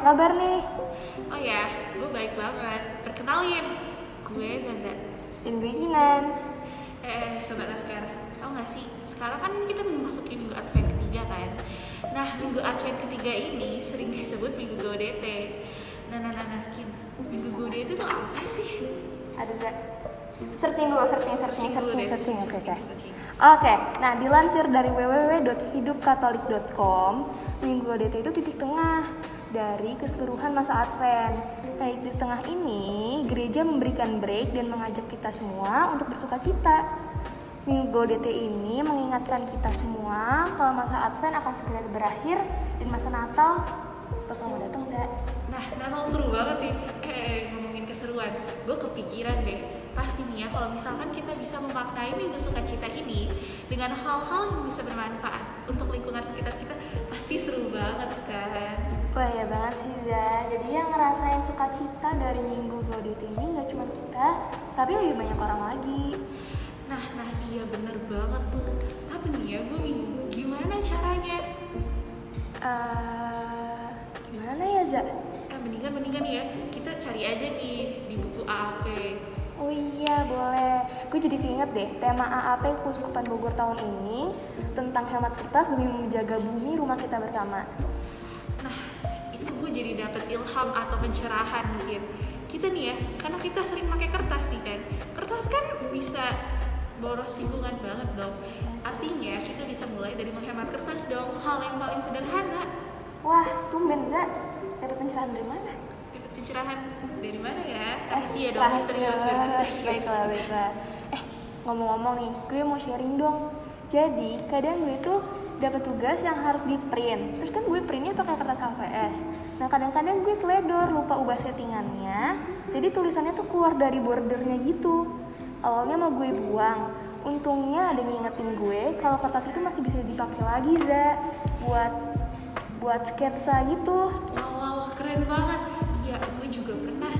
apa kabar nih? Oh ya, gue baik banget. Perkenalin, gue Zaza. Dan gue Kinan. Eh, eh Sobat Askar, tau gak sih? Sekarang kan kita memasuki minggu Advent ketiga kan? Nah, minggu Advent ketiga ini sering disebut minggu GODT. Nah, nah, nah, nah, Kin, minggu GODT itu apa sih? Aduh, Zaza, searching dulu, searching, searching, searching, searching, oke, oke. Oke, nah dilansir dari www.hidupkatolik.com, minggu ODT itu titik tengah dari keseluruhan masa Advent. Nah, di tengah ini, gereja memberikan break dan mengajak kita semua untuk bersuka cita. Minggu Gaudete ini mengingatkan kita semua kalau masa Advent akan segera berakhir dan masa Natal bakal mau datang. Nah, Natal seru banget nih. Eh, eh, ngomongin keseruan, gue kepikiran deh. Pasti nih ya, kalau misalkan kita bisa memaknai minggu sukacita ini dengan hal-hal yang bisa bermanfaat untuk lingkungan sekitar kita, ngerasain sukacita dari Minggu Gaudete ini nggak cuma kita, tapi lebih banyak orang lagi. Nah, nah iya bener banget tuh. Tapi nih ya, gue bingung gimana caranya. Eh, gimana ya Za? Eh, mendingan mendingan ya, kita cari aja nih di buku AAP. Oh iya boleh. Gue jadi keinget deh tema AAP Kuskupan Bogor tahun ini tentang hemat kertas demi menjaga bumi rumah kita bersama. Jadi dapet ilham atau pencerahan mungkin. Kita nih ya, karena kita sering pakai kertas nih kan. Kertas kan bisa boros lingkungan banget dong. Artinya kita bisa mulai dari menghemat kertas dong, hal yang paling sederhana. Wah, tumben Za. Dapat pencerahan dari mana? Dapat pencerahan dari mana ya? Rahasia dong, rahasia. misterius, biar misterius. Baiklah, baiklah. Eh, ngomong-ngomong nih, gue mau sharing dong. Jadi, kadang gue tuh dapat tugas yang harus di print. Terus kan gue printnya pakai kertas HVS. Nah, kadang-kadang gue teledor, lupa ubah settingannya. Jadi tulisannya tuh keluar dari bordernya gitu. Awalnya mau gue buang. Untungnya ada ngingetin gue kalau kertas itu masih bisa dipakai lagi, Za. Buat buat sketsa gitu. Wah, wah, keren banget. Iya, gue juga pernah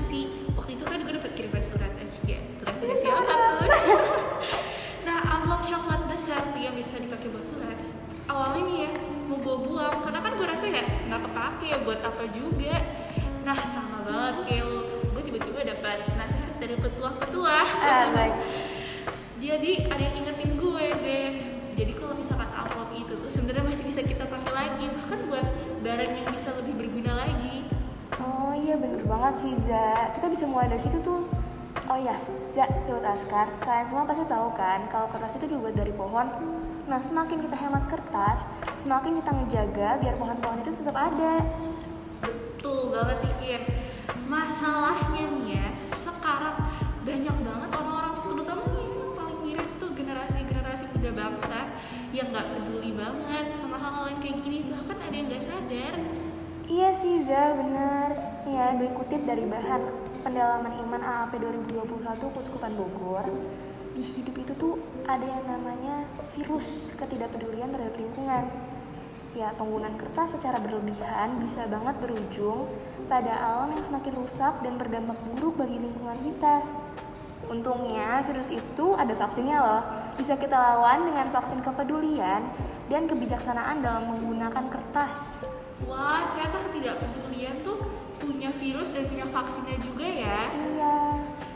ya kepake ya buat apa juga. Nah, sama banget kayak lo. Gue tiba-tiba dapat nasihat dari petuah-petuah. Ah. Jadi ada yang ingetin gue deh. Jadi kalau misalkan amplop itu tuh sebenarnya masih bisa kita pakai lagi, bahkan buat barang yang bisa lebih berguna lagi. Oh iya bener banget sih Za Kita bisa mulai dari situ tuh Oh iya Za, Sobat Askar. Kalian semua pasti tahu kan Kalau kertas itu dibuat dari pohon. Nah semakin kita hemat kertas Semakin kita ngejaga biar pohon-pohon itu tetap ada. Betul banget Ikin. Masalahnya nih ya, sekarang banyak banget orang-orang terutama nih yang paling miris tuh generasi-generasi muda bangsa yang nggak peduli banget sama hal-hal yang kayak gini bahkan ada yang nggak sadar. Iya sih Za, bener. Nih ya, gue kutip dari bahan Pendalaman Iman AAP 2021 Kuskupan Bogor Di hidup itu tuh ada yang namanya virus ketidakpedulian terhadap lingkungan Ya, penggunaan kertas secara berlebihan bisa banget berujung pada alam yang semakin rusak dan berdampak buruk bagi lingkungan kita. Untungnya, virus itu ada vaksinnya loh. Bisa kita lawan dengan vaksin kepedulian dan kebijaksanaan dalam menggunakan kertas. Wah, ternyata ketidakpedulian tuh punya virus dan punya vaksinnya juga ya. Iya.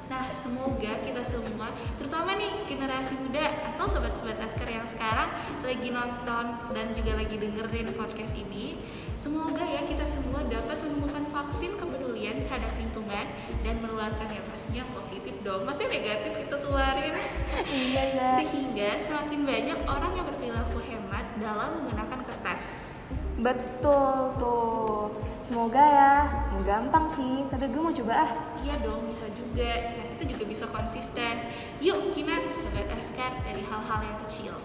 Nah, semoga kita semua, terutama nih generasi muda atau sobat-sobat Askar yang sekarang lagi nonton dan juga lagi dengerin podcast ini, semoga ya kita semua dapat menemukan vaksin kepedulian terhadap lingkungan dan menularkan yang pastinya positif dong. Masih negatif kita tularin. Iya, ya. Sehingga semakin banyak orang yang berperilaku hemat dalam menggunakan kertas. Betul tuh. Semoga ya. Gampang sih, tapi gue mau coba ah. Iya dong, bisa juga. Nah, kita juga bisa konsisten. Yuk, Kinan, sobat Askar dari hal-hal yang kecil.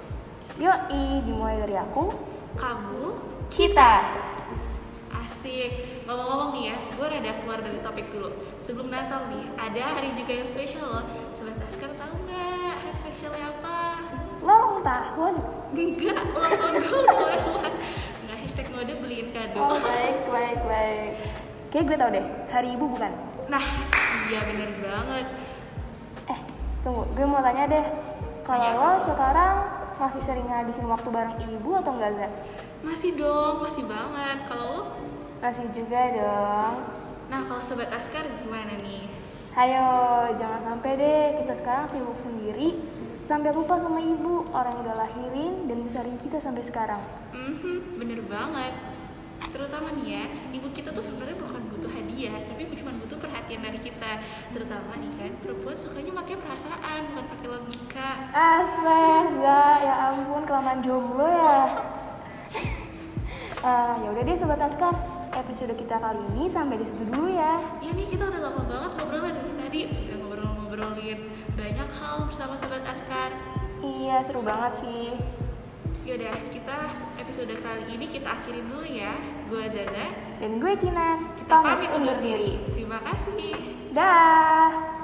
Yoi, dimulai dari aku. Kamu Kita. asik. Ngomong-ngomong nih ya, gue rada keluar dari topik dulu. Sebelum Natal nih, ada hari juga yang spesial loh. Sobat Askar tahu nggak hari spesialnya apa? Lo ulang tahun. Enggak, ulang tahun gue kado. Oh, baik, baik, baik. Kayak gue tau deh, hari ibu bukan? Nah, iya bener banget. Eh, tunggu, gue mau tanya deh. Kalau Tanya. lo sekarang masih sering ngabisin waktu bareng ibu atau enggak, Za? Masih dong, masih banget. Kalau lo? Masih juga dong. Nah, kalau sobat Askar gimana nih? Hayo, jangan sampai deh kita sekarang sibuk sendiri sampai lupa sama ibu, orang yang udah lahirin dan besarin kita sampai sekarang. Mhm, bener banget. Terutama nih ya, ibu kita tuh sebenarnya bukan butuh hadiah, tapi cuma butuh perhatian dari kita. Terutama nih kan, perempuan sukanya pakai perasaan, bukan pakai logika. Astaga, ya ampun kelamaan jomblo ya. Eh, ya udah deh sobat Askar, episode kita kali ini sampai di situ dulu ya. Ya nih kita udah lama banget ngobrolnya dari tadi, udah ngobrol-ngobrolin banyak hal bersama sobat Askar. Iya seru banget sih. Yaudah, kita episode kali ini kita akhirin dulu ya. Gua Zaza, Dan gue Kinan, kita pamit undur diri. Terima kasih. Dah.